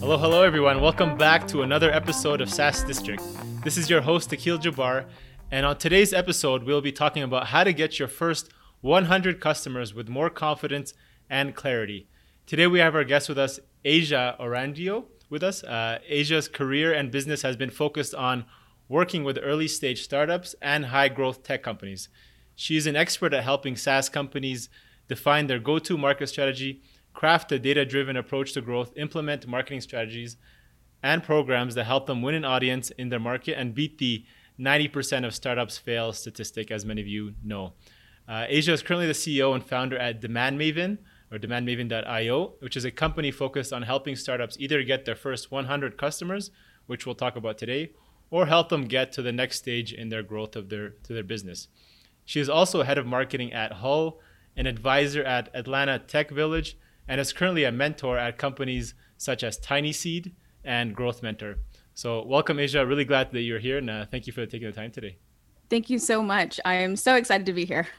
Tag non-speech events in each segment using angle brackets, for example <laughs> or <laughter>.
Hello, hello, everyone. Welcome back to another episode of SaaS District. This is your host, Akil Jabbar, and on today's episode, we'll be talking about how to get your first 100 customers with more confidence and clarity. Today, we have our guest with us, Asia Orangio, with us. Uh, Asia's career and business has been focused on working with early stage startups and high growth tech companies. She's an expert at helping SaaS companies define their go to market strategy craft a data driven approach to growth, implement marketing strategies and programs that help them win an audience in their market and beat the 90% of startups fail statistic, as many of you know. Uh, Asia is currently the CEO and founder at Demand Maven or demandmaven.io, which is a company focused on helping startups either get their first 100 customers, which we'll talk about today, or help them get to the next stage in their growth of their to their business. She is also head of marketing at Hull, an advisor at Atlanta Tech Village, and is currently a mentor at companies such as Tiny Seed and Growth Mentor. So, welcome, Asia. Really glad that you're here, and uh, thank you for taking the time today. Thank you so much. I am so excited to be here. <laughs>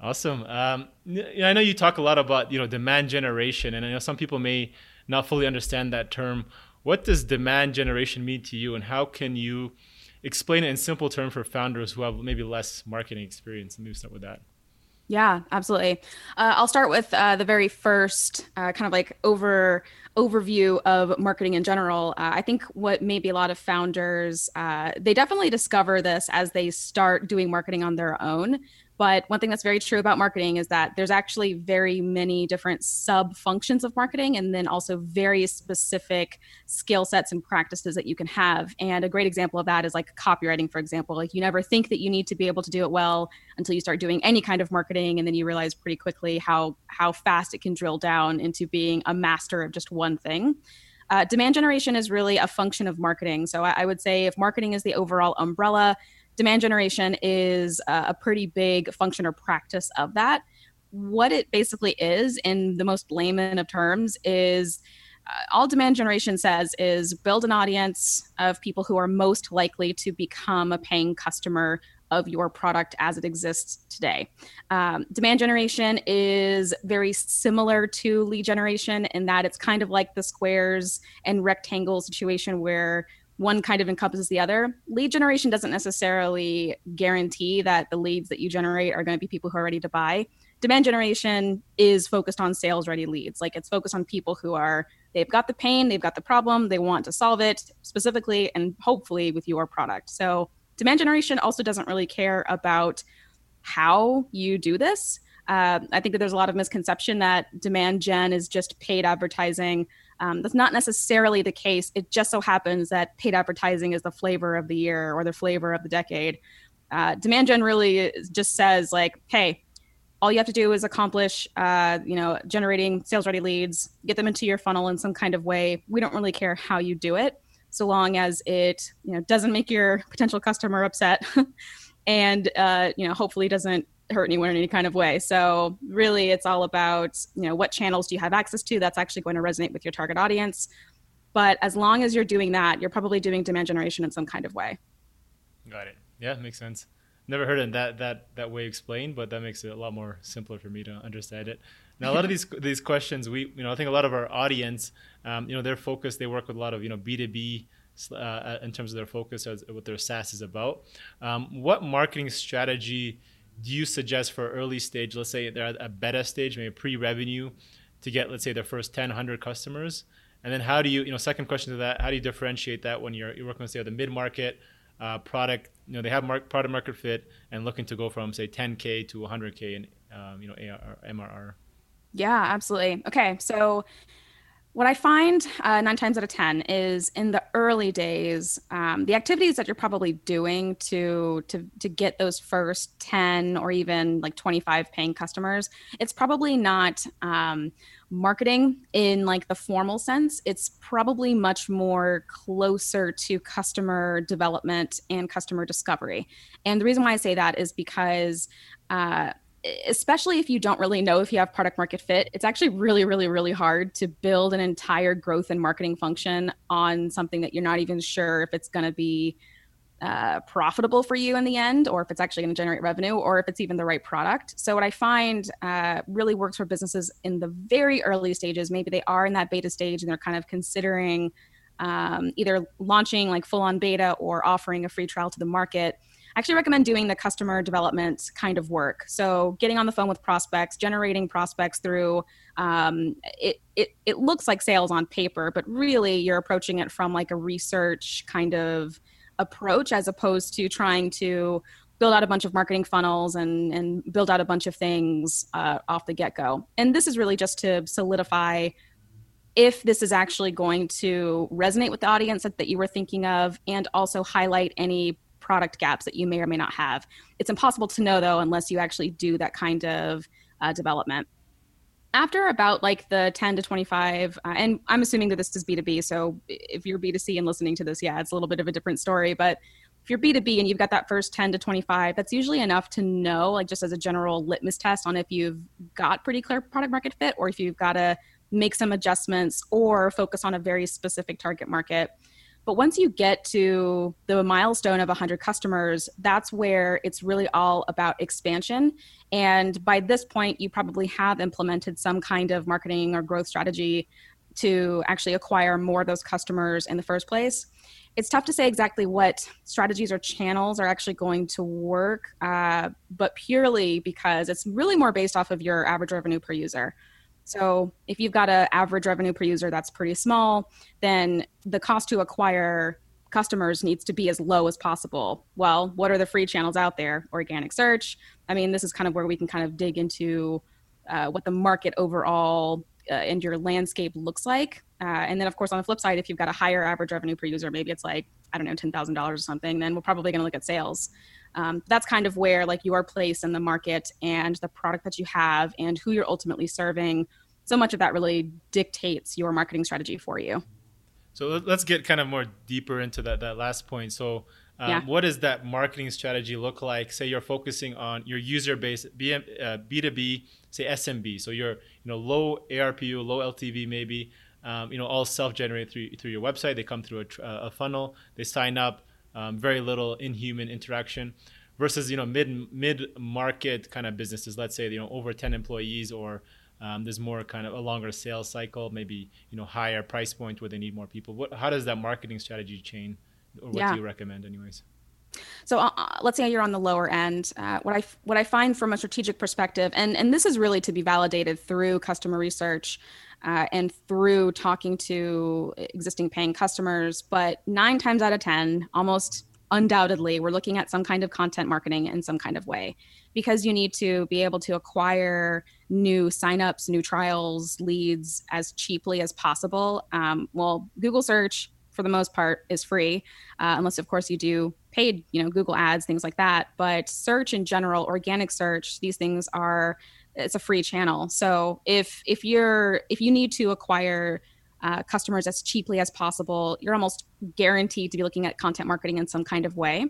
Awesome. Um, I know you talk a lot about you know demand generation, and I know some people may not fully understand that term. What does demand generation mean to you, and how can you explain it in simple terms for founders who have maybe less marketing experience? Maybe start with that. Yeah, absolutely. Uh, I'll start with uh, the very first uh, kind of like over overview of marketing in general. Uh, I think what maybe a lot of founders uh, they definitely discover this as they start doing marketing on their own. But one thing that's very true about marketing is that there's actually very many different sub functions of marketing and then also very specific skill sets and practices that you can have. And a great example of that is like copywriting, for example. Like you never think that you need to be able to do it well until you start doing any kind of marketing. And then you realize pretty quickly how how fast it can drill down into being a master of just one thing. Uh, demand generation is really a function of marketing. So I, I would say if marketing is the overall umbrella, demand generation is a pretty big function or practice of that. What it basically is, in the most layman of terms, is uh, all demand generation says is build an audience of people who are most likely to become a paying customer of your product as it exists today. Um, demand generation is very similar to lead generation in that it's kind of like the squares and rectangle situation where one kind of encompasses the other. Lead generation doesn't necessarily guarantee that the leads that you generate are going to be people who are ready to buy. Demand generation is focused on sales ready leads. Like it's focused on people who are, they've got the pain, they've got the problem, they want to solve it specifically and hopefully with your product. So demand generation also doesn't really care about how you do this. Uh, I think that there's a lot of misconception that demand gen is just paid advertising. Um, that's not necessarily the case. It just so happens that paid advertising is the flavor of the year or the flavor of the decade. Uh, demand gen really just says like, hey, all you have to do is accomplish, uh, you know, generating sales ready leads, get them into your funnel in some kind of way. We don't really care how you do it, so long as it, you know, doesn't make your potential customer upset, <laughs> and uh, you know, hopefully doesn't hurt anyone in any kind of way. So really it's all about, you know, what channels do you have access to that's actually going to resonate with your target audience. But as long as you're doing that, you're probably doing demand generation in some kind of way. Got it. Yeah, makes sense. Never heard it that that that way explained, but that makes it a lot more simpler for me to understand it. Now, a lot of these these questions, we you know, I think a lot of our audience, um, you know, their focus, they work with a lot of you know B two B uh, in terms of their focus as what their SaaS is about. Um, what marketing strategy do you suggest for early stage, let's say they're at a beta stage, maybe pre-revenue, to get let's say their first 10, 100 customers? And then how do you, you know, second question to that, how do you differentiate that when you're, you're working with say the mid-market uh, product, you know, they have mark, product market fit and looking to go from say 10k to 100k in, um, you know, ARR, MRR? Yeah, absolutely. Okay, so what I find uh, nine times out of 10 is in the early days, um, the activities that you're probably doing to, to, to get those first 10 or even like 25 paying customers, it's probably not um, marketing in like the formal sense. It's probably much more closer to customer development and customer discovery. And the reason why I say that is because uh, especially if you don't really know if you have product market fit, it's actually really, really, really hard to build an entire growth and marketing function on something that you're not even sure if it's going to be uh, profitable for you in the end, or if it's actually going to generate revenue, or if it's even the right product. So, what I find uh, really works for businesses in the very early stages, maybe they are in that beta stage and they're kind of considering um, either launching like full on beta or offering a free trial to the market. I actually recommend doing the customer development kind of work. So, getting on the phone with prospects, generating prospects through um, it, it, it looks like sales on paper, but really you're approaching it from like a research kind of approach as opposed to trying to build out a bunch of marketing funnels and, and build out a bunch of things uh, off the get go. And this is really just to solidify if this is actually going to resonate with the audience that, that you were thinking of and also highlight any product gaps that you may or may not have. It's impossible to know though unless you actually do that kind of uh, development after about like the 10 to 25 uh, and i'm assuming that this is b2b so if you're b2c and listening to this yeah it's a little bit of a different story but if you're b2b and you've got that first 10 to 25 that's usually enough to know like just as a general litmus test on if you've got pretty clear product market fit or if you've got to make some adjustments or focus on a very specific target market but once you get to the milestone of 100 customers, that's where it's really all about expansion. And by this point, you probably have implemented some kind of marketing or growth strategy to actually acquire more of those customers in the first place. It's tough to say exactly what strategies or channels are actually going to work, uh, but purely because it's really more based off of your average revenue per user. So if you've got an average revenue per user that's pretty small, then the cost to acquire customers needs to be as low as possible. Well, what are the free channels out there? Organic search. I mean, this is kind of where we can kind of dig into uh, what the market overall uh, and your landscape looks like. Uh, and then, of course, on the flip side, if you've got a higher average revenue per user, maybe it's like, I don't know, $10,000 or something, then we're probably going to look at sales. Um, that's kind of where like your place in the market and the product that you have and who you're ultimately serving so much of that really dictates your marketing strategy for you so let's get kind of more deeper into that that last point so um, yeah. what does that marketing strategy look like say you're focusing on your user base B, uh, b2b say smb so you're you know low arpu low ltv maybe um, you know all self-generated through through your website. They come through a, a funnel. They sign up um, very little inhuman interaction versus you know mid mid market kind of businesses. Let's say you know over 10 employees or um, there's more kind of a longer sales cycle maybe you know higher price point where they need more people. What how does that marketing strategy change or what yeah. do you recommend anyways so uh, uh, let's say you're on the lower end. Uh, what I what I find from a strategic perspective, and and this is really to be validated through customer research, uh, and through talking to existing paying customers. But nine times out of ten, almost undoubtedly we're looking at some kind of content marketing in some kind of way because you need to be able to acquire new signups new trials leads as cheaply as possible um, well google search for the most part is free uh, unless of course you do paid you know google ads things like that but search in general organic search these things are it's a free channel so if if you're if you need to acquire uh, customers as cheaply as possible. You're almost guaranteed to be looking at content marketing in some kind of way.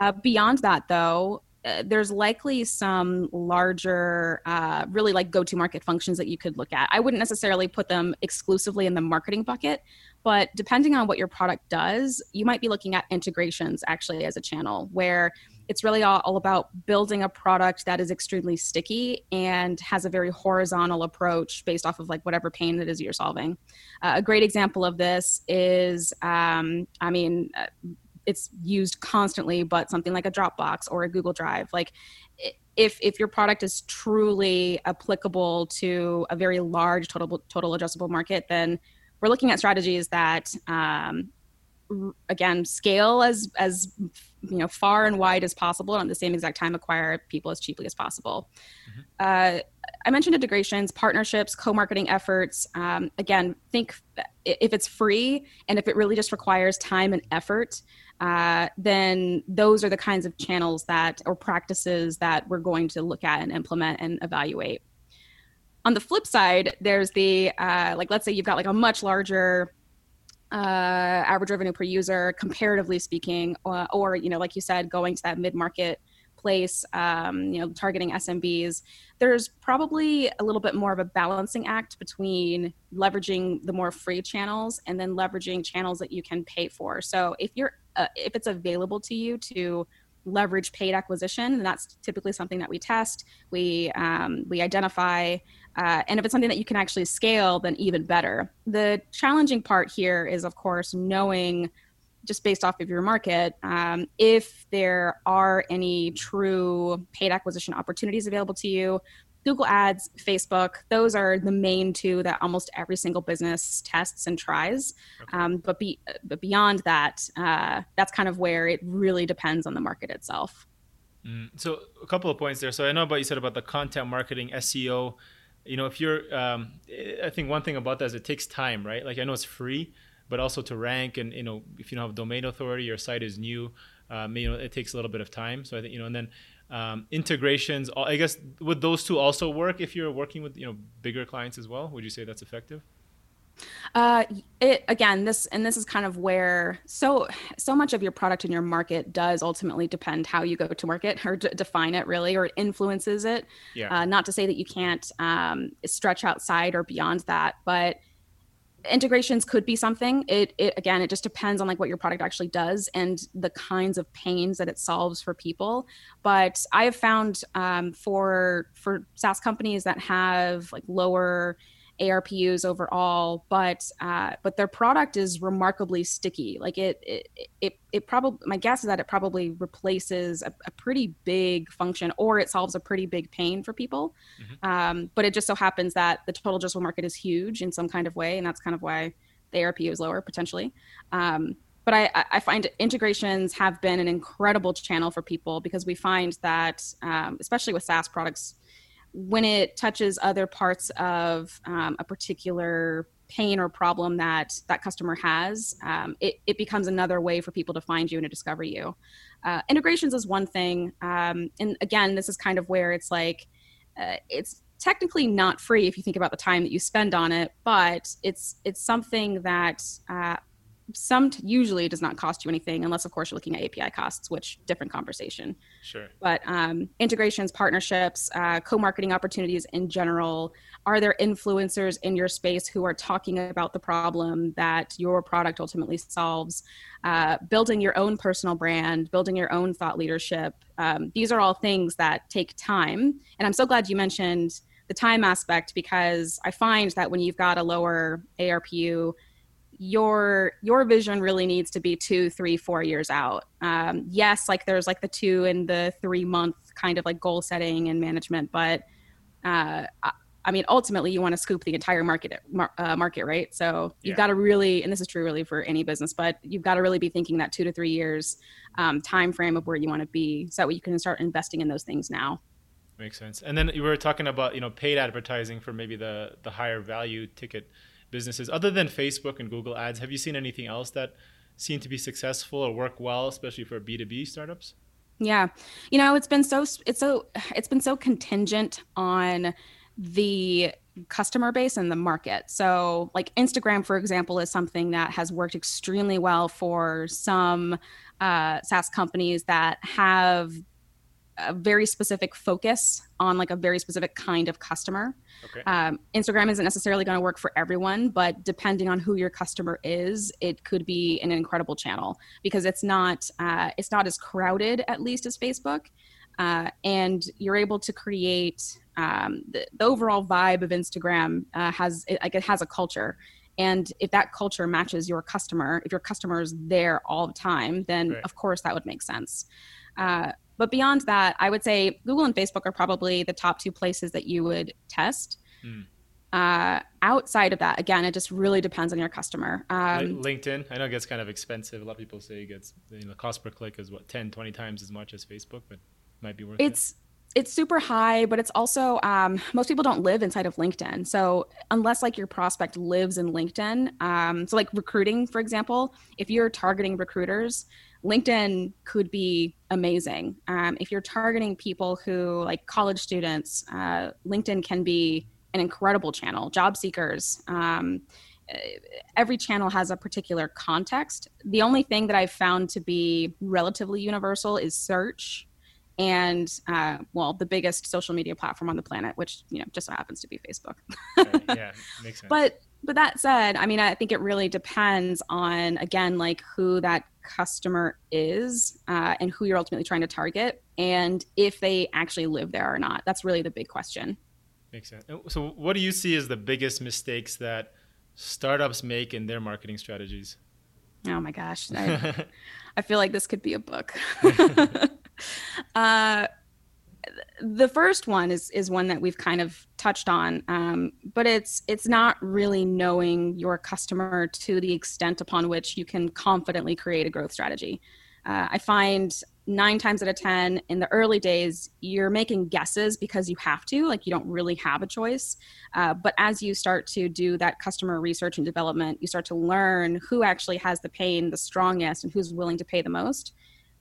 Uh, beyond that, though, uh, there's likely some larger, uh, really like go to market functions that you could look at. I wouldn't necessarily put them exclusively in the marketing bucket, but depending on what your product does, you might be looking at integrations actually as a channel where it's really all, all, about building a product that is extremely sticky and has a very horizontal approach based off of like whatever pain it is you're solving. Uh, a great example of this is, um, I mean, uh, it's used constantly, but something like a Dropbox or a Google Drive, like if if your product is truly applicable to a very large total total addressable market, then we're looking at strategies that um, again scale as as you know far and wide as possible and at the same exact time acquire people as cheaply as possible. Mm-hmm. uh, i mentioned integrations partnerships co-marketing efforts. Um, again think if it's free and if it really just requires time and effort uh, then those are the kinds of channels that or practices that we're going to look at and implement and evaluate on the flip side there's the uh, like let's say you've got like a much larger uh, average revenue per user, comparatively speaking, or, or, you know, like you said, going to that mid market place, um, you know, targeting SMBs, there's probably a little bit more of a balancing act between leveraging the more free channels and then leveraging channels that you can pay for. So if you're uh, if it's available to you to leverage paid acquisition, and that's typically something that we test. We um, we identify, uh, and if it's something that you can actually scale, then even better. The challenging part here is, of course, knowing just based off of your market, um, if there are any true paid acquisition opportunities available to you, Google Ads, Facebook, those are the main two that almost every single business tests and tries. Okay. Um, but, be, but beyond that, uh, that's kind of where it really depends on the market itself. Mm. So a couple of points there. So I know about you said about the content marketing, SEO. You know, if you're, um, I think one thing about that is it takes time, right? Like I know it's free, but also to rank and you know if you don't have domain authority, your site is new. Um, you know, it takes a little bit of time. So I think you know, and then um, integrations. I guess would those two also work if you're working with you know bigger clients as well? Would you say that's effective? Uh, it again, this and this is kind of where so so much of your product and your market does ultimately depend how you go to market or d- define it really, or it influences it. Yeah. Uh, not to say that you can't um, stretch outside or beyond that, but integrations could be something it, it again it just depends on like what your product actually does and the kinds of pains that it solves for people but i have found um, for for saas companies that have like lower ARPUs overall, but uh, but their product is remarkably sticky. Like it it it, it probably my guess is that it probably replaces a, a, pretty big function or it solves a pretty big pain for people. Mm-hmm. Um, but it just so happens that the total addressable market is huge in some kind of way, and that's kind of why the ARPU is lower potentially. Um, but I, I, find integrations have been an incredible channel for people because we find that, um, especially with SaaS products, when it touches other parts of um, a particular pain or problem that that customer has, um, it, it becomes another way for people to find you and to discover you. Uh, integrations is one thing. Um, and again, this is kind of where it's like, uh, it's technically not free if you think about the time that you spend on it, but it's it's something that uh, some t- usually does not cost you anything unless of course you're looking at api costs which different conversation. Sure. But um, integrations partnerships uh, co-marketing opportunities in general are there influencers in your space who are talking about the problem that your product ultimately solves? Uh, building your own personal brand building your own thought leadership um, these are all things that take time. And i'm so glad you mentioned the time aspect because i find that when you've got a lower arpu your your vision really needs to be two three four years out um, yes like there's like the two and the three month kind of like goal setting and management but uh, I mean, ultimately, you want to scoop the entire market, uh, market, right? So you've yeah. got to really, and this is true really for any business, but you've got to really be thinking that two to three years um, time frame of where you want to be, so that way you can start investing in those things now. Makes sense. And then you were talking about you know paid advertising for maybe the the higher value ticket businesses other than Facebook and Google Ads? Have you seen anything else that seem to be successful or work well, especially for B2B startups? Yeah. You know, it's been so it's so it's been so contingent on the customer base and the market. So, like Instagram, for example, is something that has worked extremely well for some uh, SaaS companies that have a very specific focus on like a very specific kind of customer. Okay. Um, Instagram isn't necessarily going to work for everyone, but depending on who your customer is, it could be an incredible channel because it's not uh, it's not as crowded at least as Facebook, uh, and you're able to create um, the, the, overall vibe of Instagram uh, has it, like it has a culture. And if that culture matches your customer, if your customer is there all the time, then right. of course that would make sense. Uh, but beyond that, I would say Google and Facebook are probably the top two places that you would test. Mm. Uh, outside of that, again, it just really depends on your customer. Um, LinkedIn, I know it gets kind of expensive. A lot of people say it gets, you know, cost per click is what 10, 20 times as much as Facebook, but might be worth it's, it it's super high, but it's also um, most people don't live inside of LinkedIn. So unless like your prospect lives in LinkedIn, um, so like recruiting, for example, if you're targeting recruiters, LinkedIn could be amazing. Um, if you're targeting people who, like college students, uh, LinkedIn can be an incredible channel. Job seekers, um, every channel has a particular context. The only thing that I've found to be relatively universal is search and uh, well the biggest social media platform on the planet which you know just so happens to be facebook yeah <laughs> makes sense but but that said i mean i think it really depends on again like who that customer is uh, and who you're ultimately trying to target, and if they actually live there or not. That's really the big question. Makes sense. So, what do you see as the biggest mistakes that startups make in their marketing strategies? Oh my gosh. <laughs> I, I feel like this could be a book. <laughs> <laughs> uh, the first one is is one that we've kind of touched on, um, but it's it's not really knowing your customer to the extent upon which you can confidently create a growth strategy. Uh, I find nine times out of 10 in the early days, you're making guesses because you have to, like you don't really have a choice. Uh, but as you start to do that customer research and development, you start to learn who actually has the pain the strongest and who's willing to pay the most.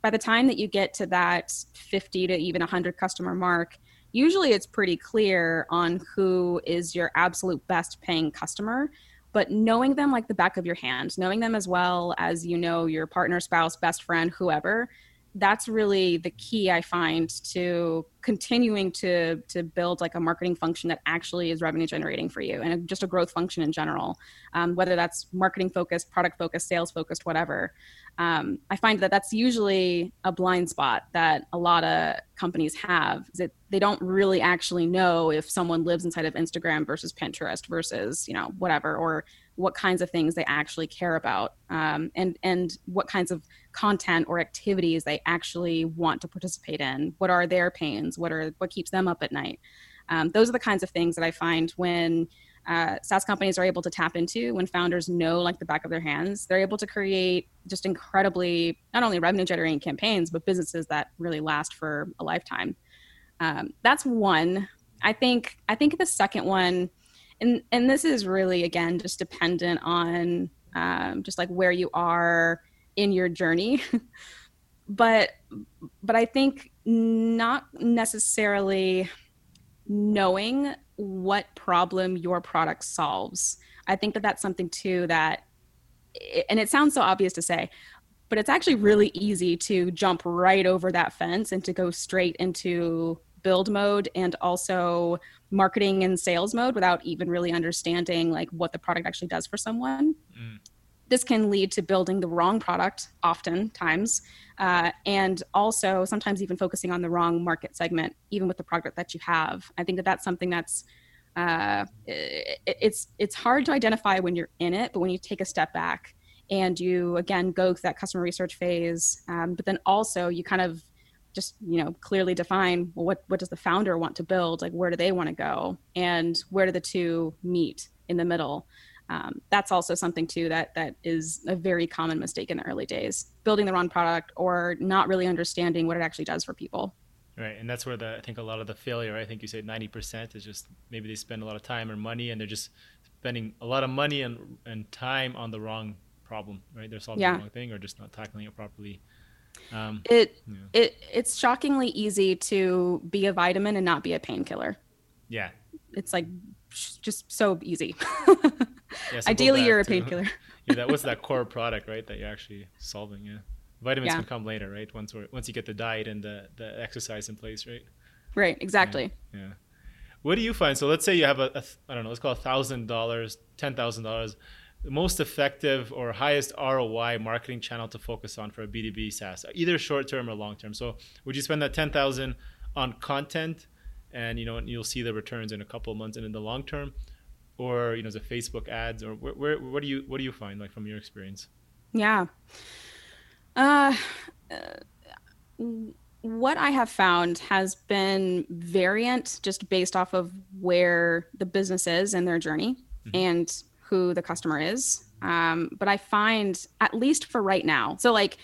By the time that you get to that 50 to even 100 customer mark, usually it's pretty clear on who is your absolute best paying customer but knowing them like the back of your hand, knowing them as well as you know your partner, spouse, best friend, whoever, that's really the key I find to continuing to to build like a marketing function that actually is revenue generating for you and just a growth function in general, um, whether that's marketing focused, product focused, sales focused, whatever. Um, I find that that's usually a blind spot that a lot of companies have. Is that they don't really actually know if someone lives inside of Instagram versus Pinterest versus you know whatever or what kinds of things they actually care about um, and and what kinds of content or activities they actually want to participate in what are their pains what are what keeps them up at night um, those are the kinds of things that i find when uh, SaaS companies are able to tap into when founders know like the back of their hands. They're able to create just incredibly not only revenue generating campaigns, but businesses that really last for a lifetime. Um, that's one. I think. I think the second one and and this is really again just dependent on um, just like where you are in your journey <laughs> but but i think not necessarily knowing what problem your product solves i think that that's something too that and it sounds so obvious to say but it's actually really easy to jump right over that fence and to go straight into build mode and also marketing and sales mode without even really understanding like what the product actually does for someone mm. This can lead to building the wrong product oftentimes uh, and also sometimes even focusing on the wrong market segment even with the product that you have. I think that that's something that's uh, it, it's it's hard to identify when you're in it but when you take a step back and you again go through that customer research phase um, but then also you kind of just you know clearly define well, what what does the founder want to build? Like where do they want to go? And where do the two meet in the middle um, that's also something too that that is a very common mistake in the early days building the wrong product or not really understanding what it actually does for people right and that's where the i think a lot of the failure i think you said 90% is just maybe they spend a lot of time or money and they're just spending a lot of money and, and time on the wrong problem right they're solving yeah. the wrong thing or just not tackling it properly um, it yeah. it it's shockingly easy to be a vitamin and not be a painkiller. Yeah, it's like just so easy. <laughs> yeah, Ideally, you're a painkiller. <laughs> yeah, that was that core product, right? That you're actually solving. Yeah, vitamins yeah. can come later, right? Once we once you get the diet and the the exercise in place, right? Right. Exactly. Yeah. yeah. What do you find? So let's say you have a, a I don't know, let's call thousand dollars, ten thousand dollars the most effective or highest ROI marketing channel to focus on for a B2B SaaS, either short term or long term. So would you spend that 10,000 on content and you know you'll see the returns in a couple of months and in the long term or you know the Facebook ads or where, where what do you what do you find like from your experience? Yeah. Uh, what I have found has been variant just based off of where the business is and their journey. Mm-hmm. And who the customer is. Um, but I find, at least for right now, so like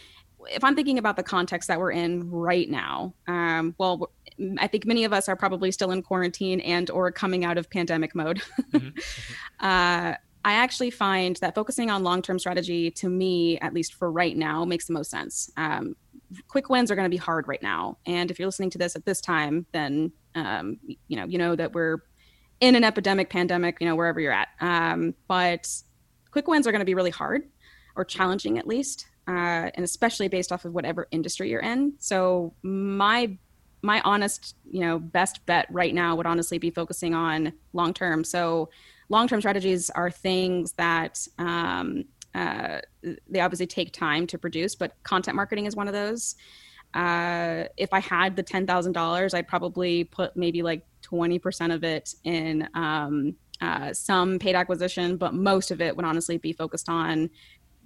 if I'm thinking about the context that we're in right now, um, well, I think many of us are probably still in quarantine and or coming out of pandemic mode. <laughs> mm-hmm. uh, I actually find that focusing on long-term strategy, to me, at least for right now, makes the most sense. Um, quick wins are going to be hard right now, and if you're listening to this at this time, then um, you know you know that we're in an epidemic, pandemic, you know, wherever you're at. Um, but quick wins are going to be really hard or challenging at least, uh, and especially based off of whatever industry you're in. So my my honest, you know, best bet right now would honestly be focusing on long term. So long term strategies are things that um, uh, they obviously take time to produce, but content marketing is one of those. Uh, if I had the ten thousand dollars, I'd probably put maybe like twenty percent of it in um, uh, some paid acquisition, but most of it would honestly be focused on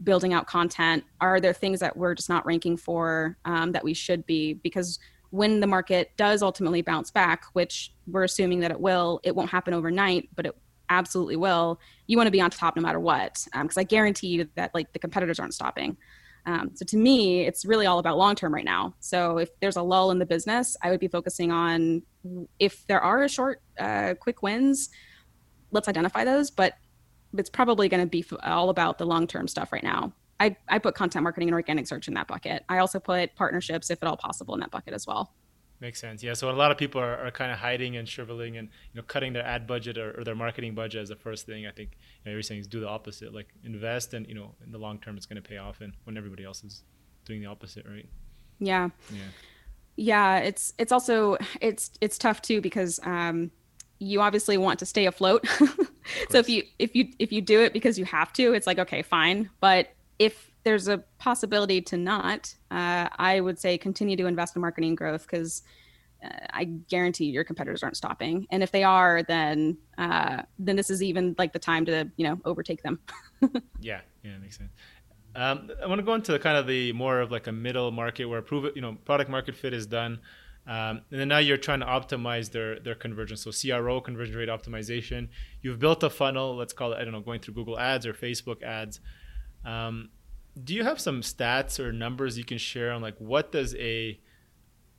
building out content. Are there things that we're just not ranking for um, that we should be? Because when the market does ultimately bounce back, which we're assuming that it will, it won't happen overnight, but it absolutely will. You want to be on top no matter what, because um, I guarantee you that like the competitors aren't stopping. Um, so to me, it's really all about long term right now. So if there's a lull in the business, I would be focusing on if there are a short, uh, quick wins, let's identify those. But it's probably going to be all about the long term stuff right now. I, I put content marketing and organic search in that bucket. I also put partnerships, if at all possible, in that bucket as well. Makes sense. Yeah. So a lot of people are, are kind of hiding and shriveling and you know cutting their ad budget or, or their marketing budget as the first thing. I think you know, you're saying is do the opposite. Like invest and you know in the long term it's going to pay off and when everybody else is doing the opposite, right? Yeah. Yeah. Yeah. It's it's also it's it's tough too because um, you obviously want to stay afloat. <laughs> so if you if you if you do it because you have to, it's like okay, fine. But if there's a possibility to not, uh, I would say continue to invest in marketing growth because uh, I guarantee your competitors aren't stopping. And if they are, then uh, then this is even like the time to you know overtake them. <laughs> yeah, yeah, makes sense. Um, I want to go into the kind of the more of like a middle market where prove it, you know, product market fit is done. Um, and then now you're trying to optimize their their conversion. So CRO, conversion rate optimization. You've built a funnel. Let's call it I don't know, going through Google Ads or Facebook Ads. Um, do you have some stats or numbers you can share on like what does a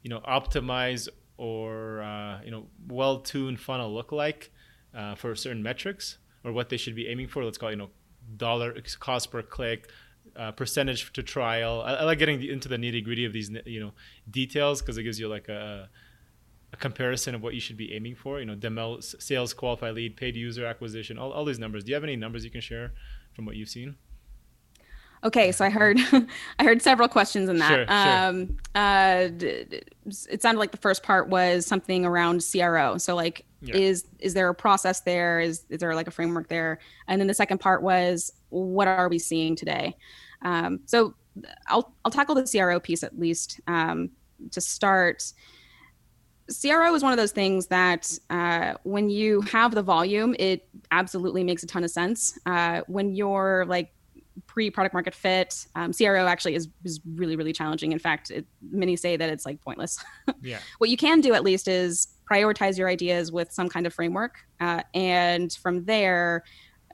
you know optimize or uh, you know well-tuned funnel look like uh, for certain metrics or what they should be aiming for? Let's call it, you know dollar cost per click, uh, percentage to trial. I, I, like getting into the nitty gritty of these you know details because it gives you like a a comparison of what you should be aiming for. You know, demo, sales, qualified lead, paid user acquisition, all, all these numbers. Do you have any numbers you can share from what you've seen? Okay, so I heard <laughs> I heard several questions in that. Sure, um, Uh, it sounded like the first part was something around CRO. So like, yeah. is is there a process there? Is is there like a framework there? And then the second part was, what are we seeing today? Um, so I'll I'll tackle the CRO piece at least um, to start. CRO is one of those things that uh, when you have the volume, it absolutely makes a ton of sense. Uh, when you're like pre product market fit. Um, CRO actually is, is really, really challenging. In fact, it, many say that it's like pointless. <laughs> yeah. What you can do at least is prioritize your ideas with some kind of framework. Uh, and from there,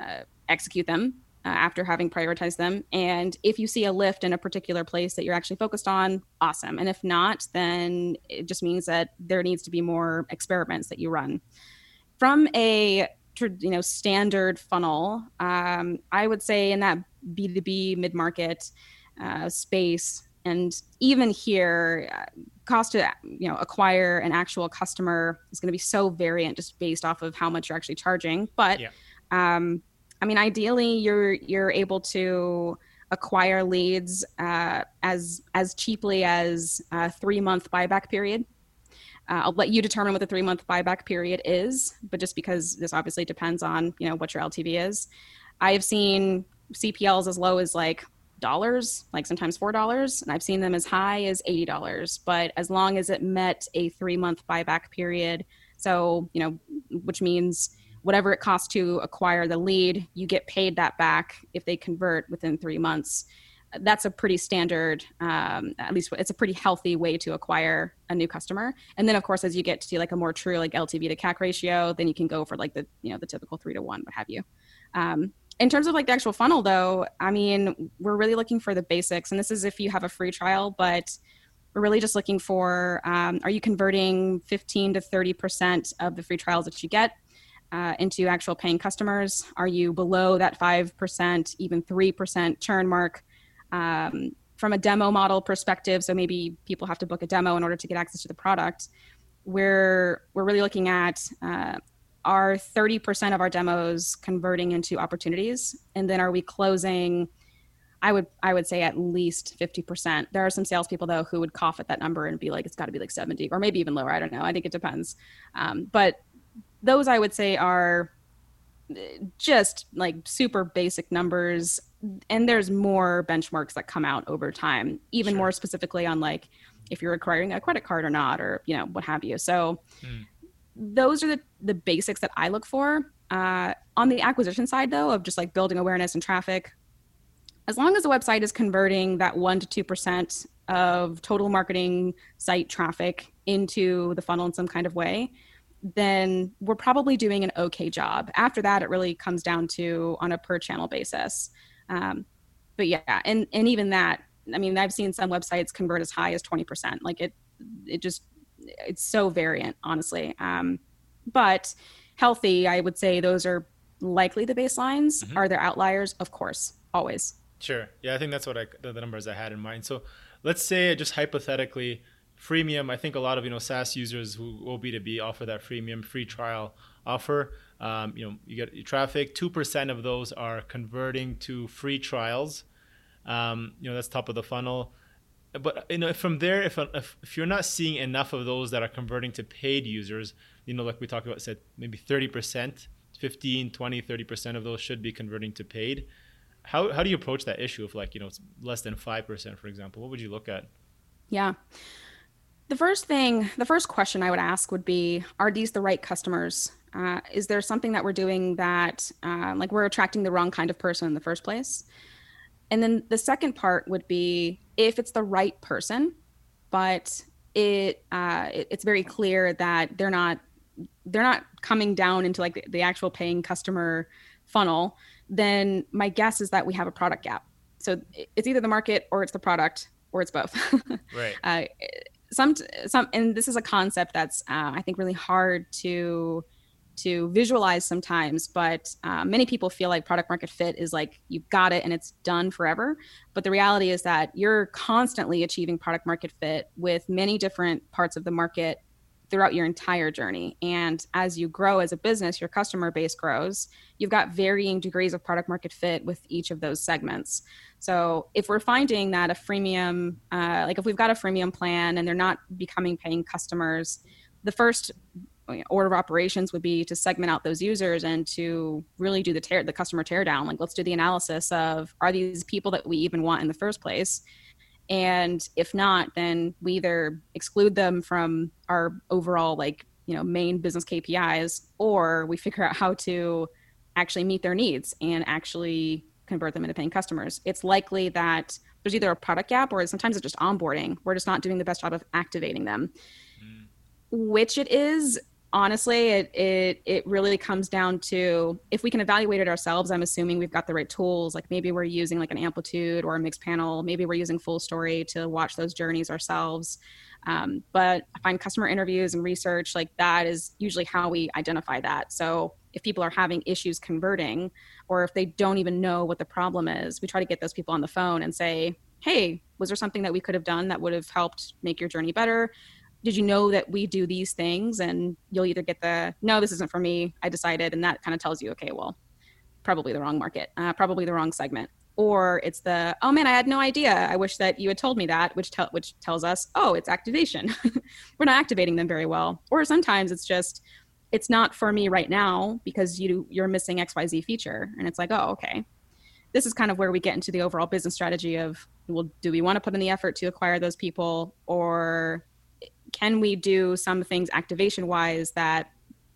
uh, execute them uh, after having prioritized them. And if you see a lift in a particular place that you're actually focused on, awesome. And if not, then it just means that there needs to be more experiments that you run. From a you know standard funnel um, i would say in that b2b mid-market uh, space. And even here uh, cost to you know acquire an actual customer is going to be so variant just based off of how much you're actually charging. But yeah. um, i mean ideally you're you're able to acquire leads uh, as as cheaply as a three month buyback period. Uh, I'll let you determine what the three month buyback period is, but just because this obviously depends on you know what your LTV is, I have seen CPLs as low as like dollars, like sometimes four dollars, and I've seen them as high as eighty dollars. But as long as it met a three month buyback period, so you know, which means whatever it costs to acquire the lead, you get paid that back if they convert within three months. That's a pretty standard um, at least it's a pretty healthy way to acquire a new customer. And then of course as you get to like a more true like ltv to cac ratio then you can go for like the you know the typical three to one what have you. Um, in terms of like the actual funnel though i mean we're really looking for the basics and this is if you have a free trial but we're really just looking for um, are you converting 15 to 30 percent of the free trials that you get uh, into actual paying customers? Are you below that 5% even 3% churn mark? Um, from a demo model perspective so maybe people have to book a demo in order to get access to the product we're we're really looking at uh, are 30% of our demos converting into opportunities and then are we closing i would i would say at least 50% there are some salespeople though who would cough at that number and be like it's got to be like 70 or maybe even lower i don't know i think it depends um, but those i would say are just like super basic numbers and there's more benchmarks that come out over time, even sure. more specifically on like if you're acquiring a credit card or not, or you know what have you. So mm. Those are the the basics that I look for. Uh, on the acquisition side, though, of just like building awareness and traffic, as long as the website is converting that one to two percent of total marketing site traffic into the funnel in some kind of way, then we're probably doing an okay job. After that, it really comes down to on a per channel basis. Um, but yeah, and and even that, I mean, I've seen some websites convert as high as twenty percent. Like it, it just it's so variant, honestly. Um, but healthy, I would say those are likely the baselines. Mm-hmm. Are there outliers? Of course, always. Sure. Yeah, I think that's what I the, the numbers I had in mind. So let's say just hypothetically freemium i think a lot of you know saas users who go b2b offer that freemium free trial offer um, you know you get your traffic 2% of those are converting to free trials um, you know that's top of the funnel but you know from there if, if, if you're not seeing enough of those that are converting to paid users you know like we talked about said maybe 30% 15 20 30% of those should be converting to paid how, how do you approach that issue if like you know it's less than 5% for example what would you look at yeah the first thing, the first question I would ask would be Are these the right customers? Uh, is there something that we're doing that, uh, like, we're attracting the wrong kind of person in the first place? And then the second part would be if it's the right person, but it, uh, it it's very clear that they're not they're not coming down into like the, the actual paying customer funnel, then my guess is that we have a product gap. So it's either the market or it's the product or it's both. <laughs> right. Uh, some some and this is a concept that's uh, i think really hard to to visualize sometimes but uh, many people feel like product market fit is like you've got it and it's done forever but the reality is that you're constantly achieving product market fit with many different parts of the market throughout your entire journey. And as you grow as a business, your customer base grows. You've got varying degrees of product market fit with each of those segments. So if we're finding that a freemium, uh, like if we've got a freemium plan and they're not becoming paying customers, the first order of operations would be to segment out those users and to really do the tear the customer teardown. Like let's do the analysis of are these people that we even want in the first place? And if not then we either exclude them from our overall like you know main business kpis or we figure out how to actually meet their needs and actually convert them into paying customers. It's likely that there's either a product gap or sometimes it's just onboarding. We're just not doing the best job of activating them. Mm. which it is honestly it, it it really comes down to if we can evaluate it ourselves i'm assuming we've got the right tools. Like maybe we're using like an amplitude or a Mixpanel. Maybe we're using FullStory to watch those journeys ourselves. Um, but i find customer interviews and research like that is usually how we identify that. So if people are having issues converting or if they don't even know what the problem is we try to get those people on the phone and say hey was there something that we could have done that would have helped make your journey better did you know that we do these things? And you'll either get the no this isn't for me i decided. And that kind of tells you okay well probably the wrong market uh, probably the wrong segment. Or it's the oh man i had no idea. I wish that you had told me that which which tells us oh it's activation. <laughs> We're not activating them very well. Or sometimes it's just it's not for me right now because you you're missing xyz feature. And it's like oh okay. This is kind of where we get into the overall business strategy of well do we want to put in the effort to acquire those people? Or can we do some things activation wise that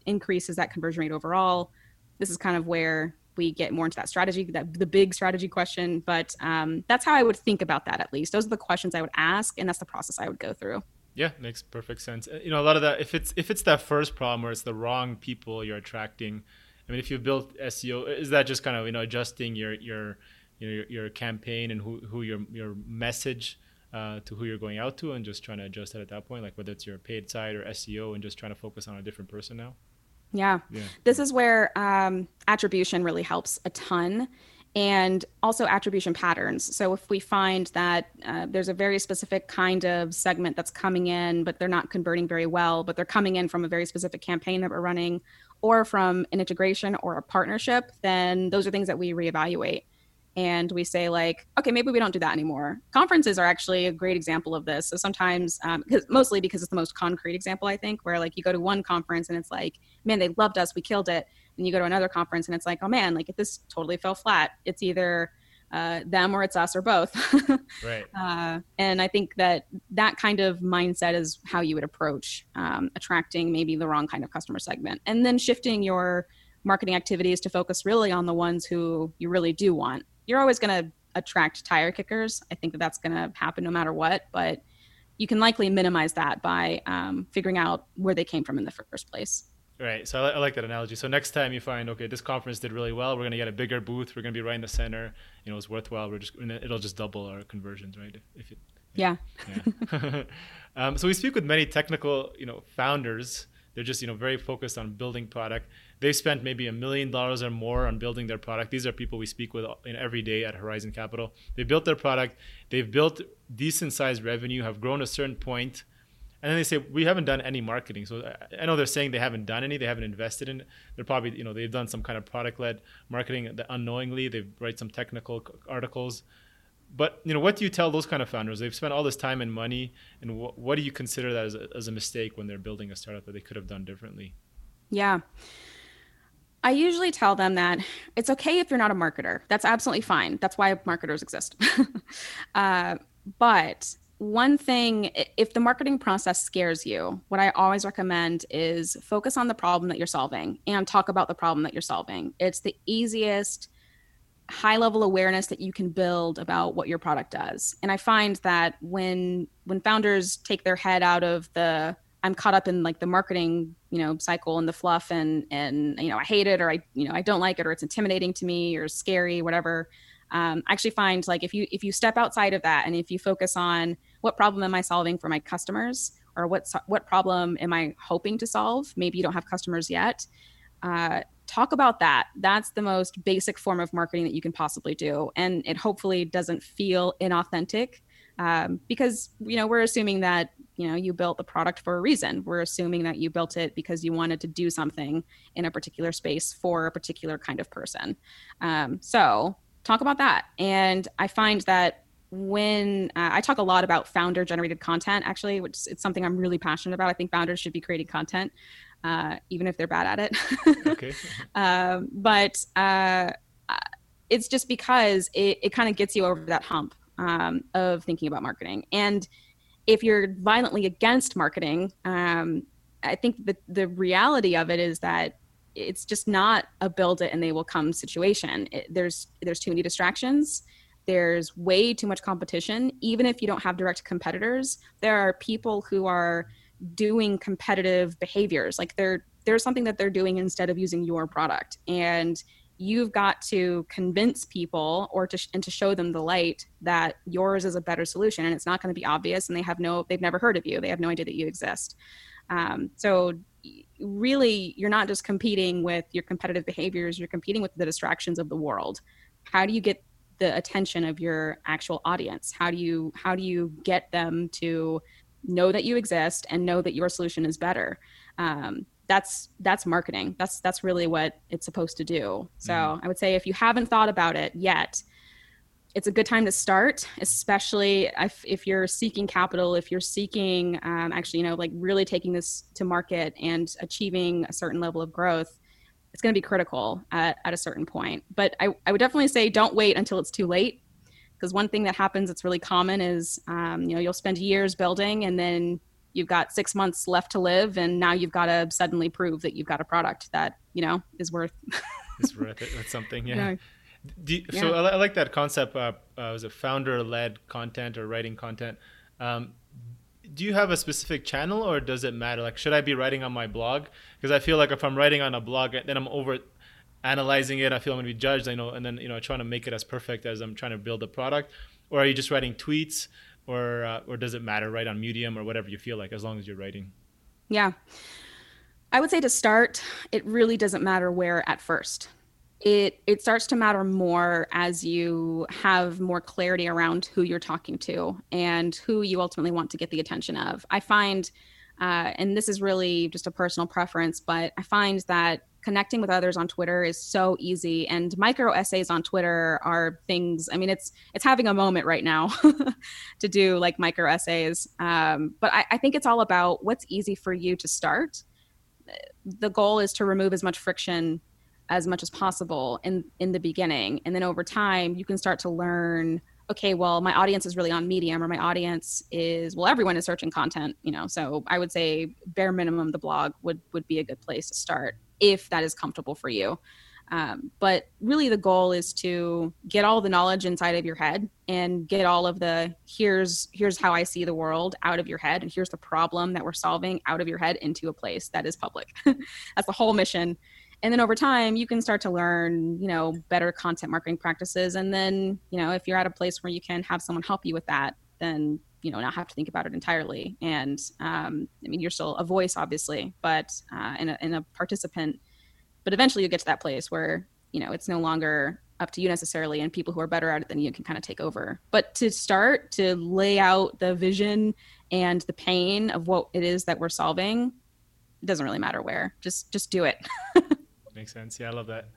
increases that conversion rate overall? This is kind of where we get more into that strategy, that the big strategy question. But um, that's how I would think about that. At least those are the questions I would ask, and that's the process I would go through. Yeah, makes perfect sense. Uh, you know, a lot of that if it's if it's that first problem where it's the wrong people you're attracting. I mean, if you built SEO, is that just kind of you know adjusting your your you know, your, your campaign and who who your your message uh, to who you're going out to and just trying to adjust it at that point, like whether it's your paid side or SEO and just trying to focus on a different person now? Yeah. yeah. This is where um, attribution really helps a ton and also attribution patterns. So if we find that uh, there's a very specific kind of segment that's coming in, but they're not converting very well, but they're coming in from a very specific campaign that we're running or from an integration or a partnership, then those are things that we reevaluate and we say like okay maybe we don't do that anymore conferences are actually a great example of this so sometimes um, cause mostly because it's the most concrete example i think where like you go to one conference and it's like man they loved us we killed it and you go to another conference and it's like oh man like this totally fell flat it's either uh, them or it's us or both. <laughs> right. Uh, and I think that that kind of mindset is how you would approach um, attracting maybe the wrong kind of customer segment, and then shifting your marketing activities to focus really on the ones who you really do want. You're always going to attract tire kickers. I think that that's going to happen no matter what, but you can likely minimize that by um, figuring out where they came from in the first place. Right. So I, I, like that analogy. So next time you find, okay, this conference did really well, we're going to get a bigger booth. We're going to be right in the center. You know, it's worthwhile. We're just, it'll just double our conversions, right? If, if it, yeah. yeah. <laughs> um, so we speak with many technical, you know, founders. They're just, you know, very focused on building product. They've spent maybe a million dollars or more on building their product. These are people we speak with in every day at Horizon Capital. They built their product. They've built decent sized revenue, have grown a certain point, and then they say we haven't done any marketing. So i know they're saying they haven't done any. They haven't invested in it. They're probably you know they've done some kind of product led marketing unknowingly. They write some technical articles. But you know what do you tell those kind of founders? They've spent all this time and money and wh- what do you consider that as a, as a mistake when they're building a startup that they could have done differently? Yeah I usually tell them that it's okay if you're not a marketer. That's absolutely fine. That's why marketers exist. <laughs> uh, but one thing if the marketing process scares you what i always recommend is focus on the problem that you're solving and talk about the problem that you're solving it's the easiest high level awareness that you can build about what your product does and i find that when when founders take their head out of the i'm caught up in like the marketing you know cycle and the fluff and and you know i hate it or i you know i don't like it or it's intimidating to me or scary whatever um, I actually find like if you if you step outside of that and if you focus on what problem am I solving for my customers or what what problem am I hoping to solve? Maybe you don't have customers yet. Uh, talk about that. That's the most basic form of marketing that you can possibly do, and it hopefully doesn't feel inauthentic um, because you know we're assuming that you know you built the product for a reason. We're assuming that you built it because you wanted to do something in a particular space for a particular kind of person. Um, so talk about that. And I find that when uh, I talk a lot about founder generated content, actually, which it's something I'm really passionate about. I think founders should be creating content, uh, even if they're bad at it. okay. <laughs> Um, but uh, uh, it's just because it, it kind of gets you over that hump um, of thinking about marketing. And if you're violently against marketing, um, I think the the reality of it is that it's just not a build it and they will come situation. It, there's there's too many distractions. There's way too much competition. Even if you don't have direct competitors, there are people who are doing competitive behaviors. Like they're there's something that they're doing instead of using your product, and you've got to convince people or to and to show them the light that yours is a better solution and it's not going to be obvious and they have no they've never heard of you. They have no idea that you exist. Um, so really you're not just competing with your competitive behaviors you're competing with the distractions of the world. How do you get the attention of your actual audience? How do you how do you get them to know that you exist and know that your solution is better? Um, that's that's marketing that's that's really what it's supposed to do so mm. i would say if you haven't thought about it yet it's a good time to start, especially if, if you're seeking capital, if you're seeking um, actually, you know, like really taking this to market and achieving a certain level of growth. It's going to be critical at, at a certain point. But I, I would definitely say don't wait until it's too late. Because one thing that happens that's really common is, um, you know, you'll spend years building and then you've got six months left to live. And now you've got to suddenly prove that you've got a product that, you know, is worth. <laughs> it's worth it. That's something. yeah. you, yeah. So I, I, like that concept. Uh, uh, was it founder-led content or writing content? Um, do you have a specific channel, or does it matter? Like, should I be writing on my blog? Because I feel like if I'm writing on a blog, then I'm over analyzing it. I feel I'm going to be judged. I know, and then you know, trying to make it as perfect as I'm trying to build a product. Or are you just writing tweets, or uh, or does it matter? Write on Medium or whatever you feel like, as long as you're writing. Yeah, I would say to start, it really doesn't matter where at first it it starts to matter more as you have more clarity around who you're talking to and who you ultimately want to get the attention of. I find, uh, and this is really just a personal preference, but I find that connecting with others on Twitter is so easy, and micro essays on Twitter are things. I mean, it's it's having a moment right now <laughs> to do like micro essays, um, but I, I think it's all about what's easy for you to start. The goal is to remove as much friction as much as possible in in the beginning and then over time you can start to learn okay well my audience is really on medium or my audience is well everyone is searching content you know so i would say bare minimum the blog would would be a good place to start if that is comfortable for you. Um, but really the goal is to get all the knowledge inside of your head and get all of the here's here's how i see the world out of your head and here's the problem that we're solving out of your head into a place that is public. <laughs> That's the whole mission. And then over time you can start to learn you know better content marketing practices. And then you know if you're at a place where you can have someone help you with that then you know not have to think about it entirely. And um, i mean you're still a voice obviously but uh, in, a, in a participant. But eventually you get to that place where you know it's no longer up to you necessarily and people who are better at it than you can kind of take over. But to start to lay out the vision and the pain of what it is that we're solving it doesn't really matter where. Just just do it. <laughs> Makes sense. Yeah, I love that.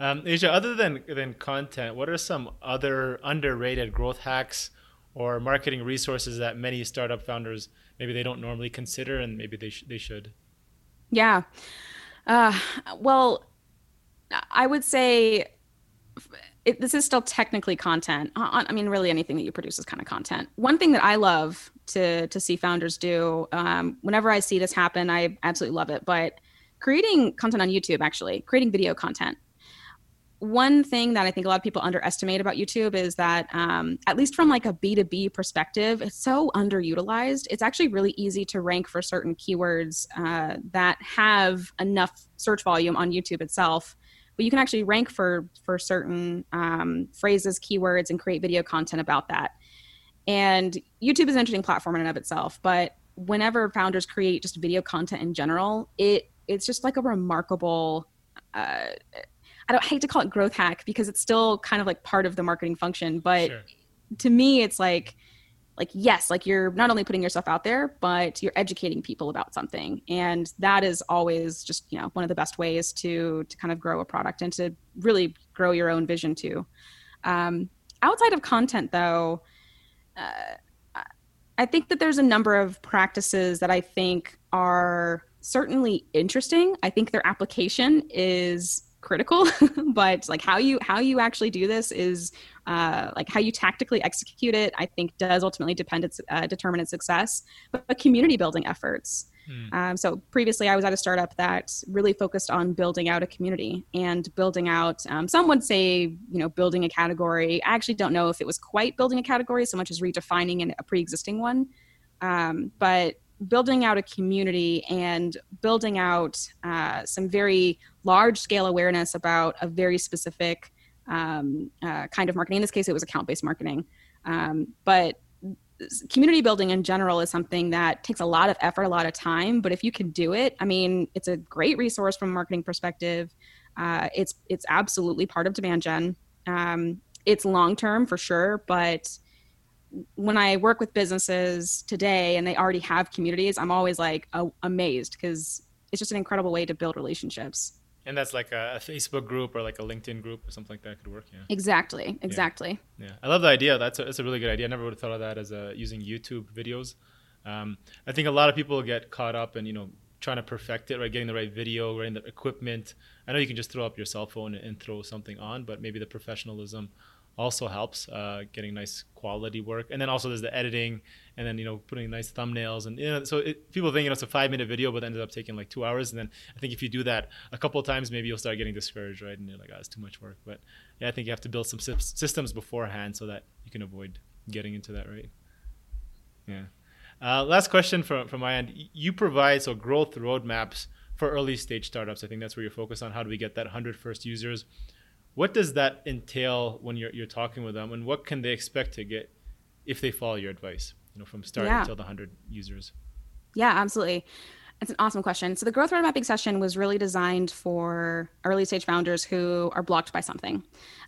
Um, Asia, other than than content, what are some other underrated growth hacks or marketing resources that many startup founders maybe they don't normally consider and maybe they sh- they should? Yeah. Uh, well, I would say it, this is still technically content. I mean, really, anything that you produce is kind of content. One thing that I love to to see founders do, um, whenever I see this happen, I absolutely love it. But creating content on YouTube, actually, creating video content. One thing that I think a lot of people underestimate about YouTube is that, um, at least from like a B2B perspective, it's so underutilized. It's actually really easy to rank for certain keywords uh, that have enough search volume on YouTube itself but you can actually rank for for certain um, phrases keywords and create video content about that and youtube is an interesting platform in and of itself but whenever founders create just video content in general it it's just like a remarkable uh, I don't hate to call it growth hack because it's still kind of like part of the marketing function, but sure. to me, it's like, like yes, like you're not only putting yourself out there, but you're educating people about something, and that is always just you know one of the best ways to to kind of grow a product and to really grow your own vision too. Um, outside of content, though, uh, I think that there's a number of practices that I think are certainly interesting. I think their application is critical, <laughs> but like how you how you actually do this is uh, like how you tactically execute it. I think does ultimately depend its uh, determine its success. But, but community building efforts. Hmm. Um, so previously, I was at a startup that really focused on building out a community and building out. Um, some would say, you know, building a category. I actually don't know if it was quite building a category so much as redefining an, a pre-existing one. Um, but building out a community and building out uh, some very large scale awareness about a very specific um, uh, kind of marketing. In this case, it was account based marketing. Um, but community building in general is something that takes a lot of effort, a lot of time. But if you can do it, I mean, it's a great resource from a marketing perspective. Uh, it's it's absolutely part of demand gen. Um, it's long term for sure, but when I work with businesses today and they already have communities, I'm always like uh, amazed because it's just an incredible way to build relationships. And that's like a, Facebook group or like a LinkedIn group or something like that could work. Yeah. Exactly. Exactly. Yeah. yeah. I love the idea. That's a, that's a really good idea. I never would have thought of that as a, using YouTube videos. Um, I think a lot of people get caught up in, you know, trying to perfect it, right? Getting the right video, right? The equipment. I know you can just throw up your cell phone and, and throw something on, but maybe the professionalism also helps uh, getting nice quality work. And then also there's the editing, and then you know putting nice thumbnails, and you know, so it, people think you know it's a five minute video, but ended up taking like two hours. And then I think if you do that a couple of times, maybe you'll start getting discouraged, right? And you're like, oh, it's too much work. But yeah, I think you have to build some systems beforehand so that you can avoid getting into that, right? Yeah. Uh, last question from from my end. You provide so growth roadmaps for early stage startups. I think that's where you're focused on. How do we get that 100 first users? What does that entail when you're, you're talking with them and what can they expect to get if they follow your advice you know from start yeah. until the 100 users yeah absolutely it's an awesome question. So the growth road mapping session was really designed for early stage founders who are blocked by something.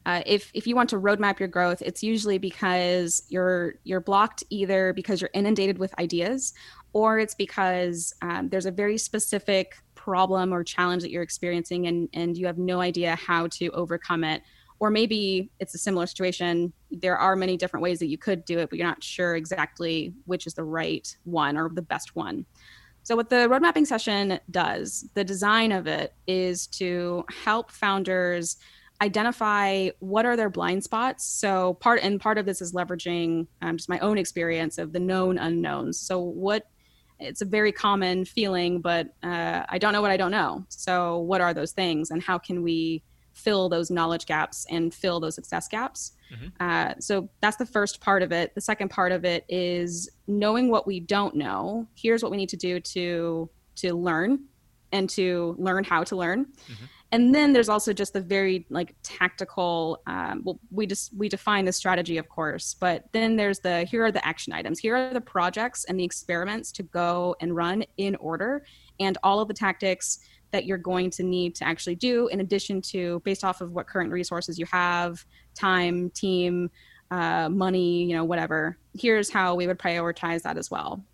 Uh, if if you want to roadmap your growth, it's usually because you're you're blocked either because you're inundated with ideas, or it's because um, there's a very specific problem or challenge that you're experiencing and, and you have no idea how to overcome it. Or maybe it's a similar situation. There are many different ways that you could do it, but you're not sure exactly which is the right one or the best one. So, what the road mapping session does, the design of it is to help founders identify what are their blind spots. So, part and part of this is leveraging um, just my own experience of the known unknowns. So, what it's a very common feeling, but uh, I don't know what I don't know. So, what are those things, and how can we fill those knowledge gaps and fill those success gaps? Mm-hmm. Uh, so that's the first part of it. The second part of it is knowing what we don't know. Here's what we need to do to to learn and to learn how to learn. Mm-hmm. And then there's also just the very like tactical. Um, well, we just we define the strategy, of course, but then there's the here are the action items. Here are the projects and the experiments to go and run in order, and all of the tactics that you're going to need to actually do in addition to based off of what current resources you have time team uh, money you know whatever here's how we would prioritize that as well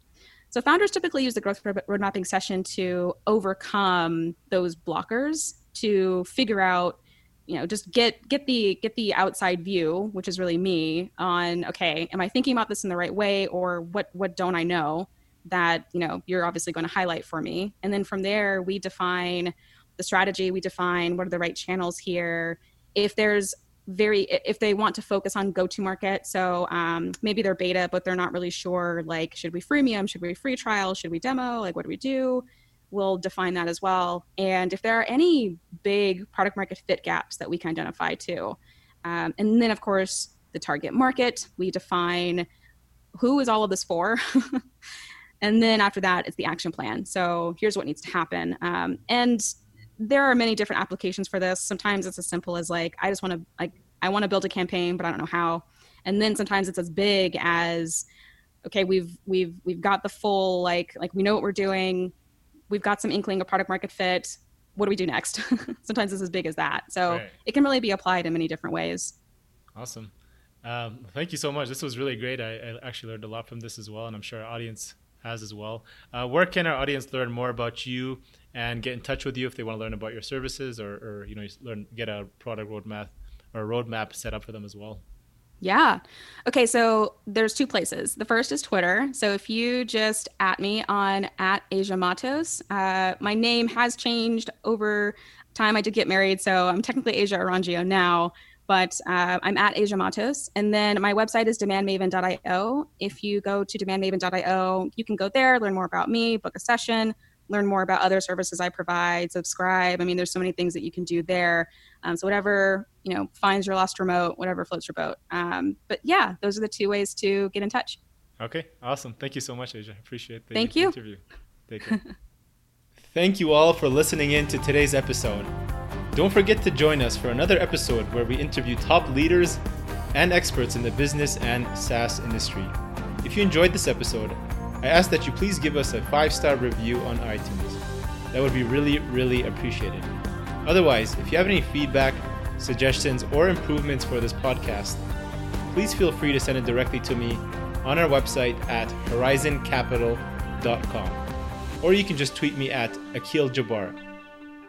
so founders typically use the growth road mapping session to overcome those blockers to figure out you know just get get the get the outside view which is really me on okay am i thinking about this in the right way or what what don't i know that you know you're obviously going to highlight for me? And then from there we define the strategy we define what are the right channels here. If there's very if they want to focus on go to market so um, maybe they're beta but they're not really sure like should we freemium should we free trial should we demo like what do we do we'll define that as well. And if there are any big product market fit gaps that we can identify too um, and then of course the target market we define who is all of this for. <laughs> And then after that it's the action plan. So here's what needs to happen. Um, and there are many different applications for this. Sometimes it's as simple as like i just want to like i want to build a campaign but i don't know how. And then sometimes it's as big as okay we've we've we've got the full like like we know what we're doing we've got some inkling of product market fit. What do we do next? <laughs> Sometimes it's as big as that. So right. it can really be applied in many different ways. Awesome. Um, thank you so much. This was really great. I, I actually learned a lot from this as well and i'm sure our audience has as well. Uh, where can our audience learn more about you and get in touch with you if they want to learn about your services or, or you know learn get a product roadmap or a roadmap set up for them as well? Yeah. Okay. So there's two places. The first is Twitter. So if you just at me on at Asia Matos, uh, my name has changed over time. I did get married, so I'm technically Asia Orangio now but uh, I'm at Asia Matos. And then my website is demandmaven.io. If you go to demandmaven.io, you can go there, learn more about me, book a session, learn more about other services I provide, subscribe. I mean, there's so many things that you can do there. Um, so whatever, you know, finds your lost remote, whatever floats your boat. Um, but yeah, those are the two ways to get in touch. Okay, awesome. Thank you so much, Asia. Appreciate the Thank you. interview. Take care. <laughs> Thank you all for listening in to today's episode. Don't forget to join us for another episode where we interview top leaders and experts in the business and SaaS industry. If you enjoyed this episode, I ask that you please give us a five star review on iTunes. That would be really, really appreciated. Otherwise, if you have any feedback, suggestions, or improvements for this podcast, please feel free to send it directly to me on our website at horizoncapital.com. Or you can just tweet me at Akil Jabbar.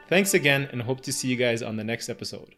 Thanks again and hope to see you guys on the next episode.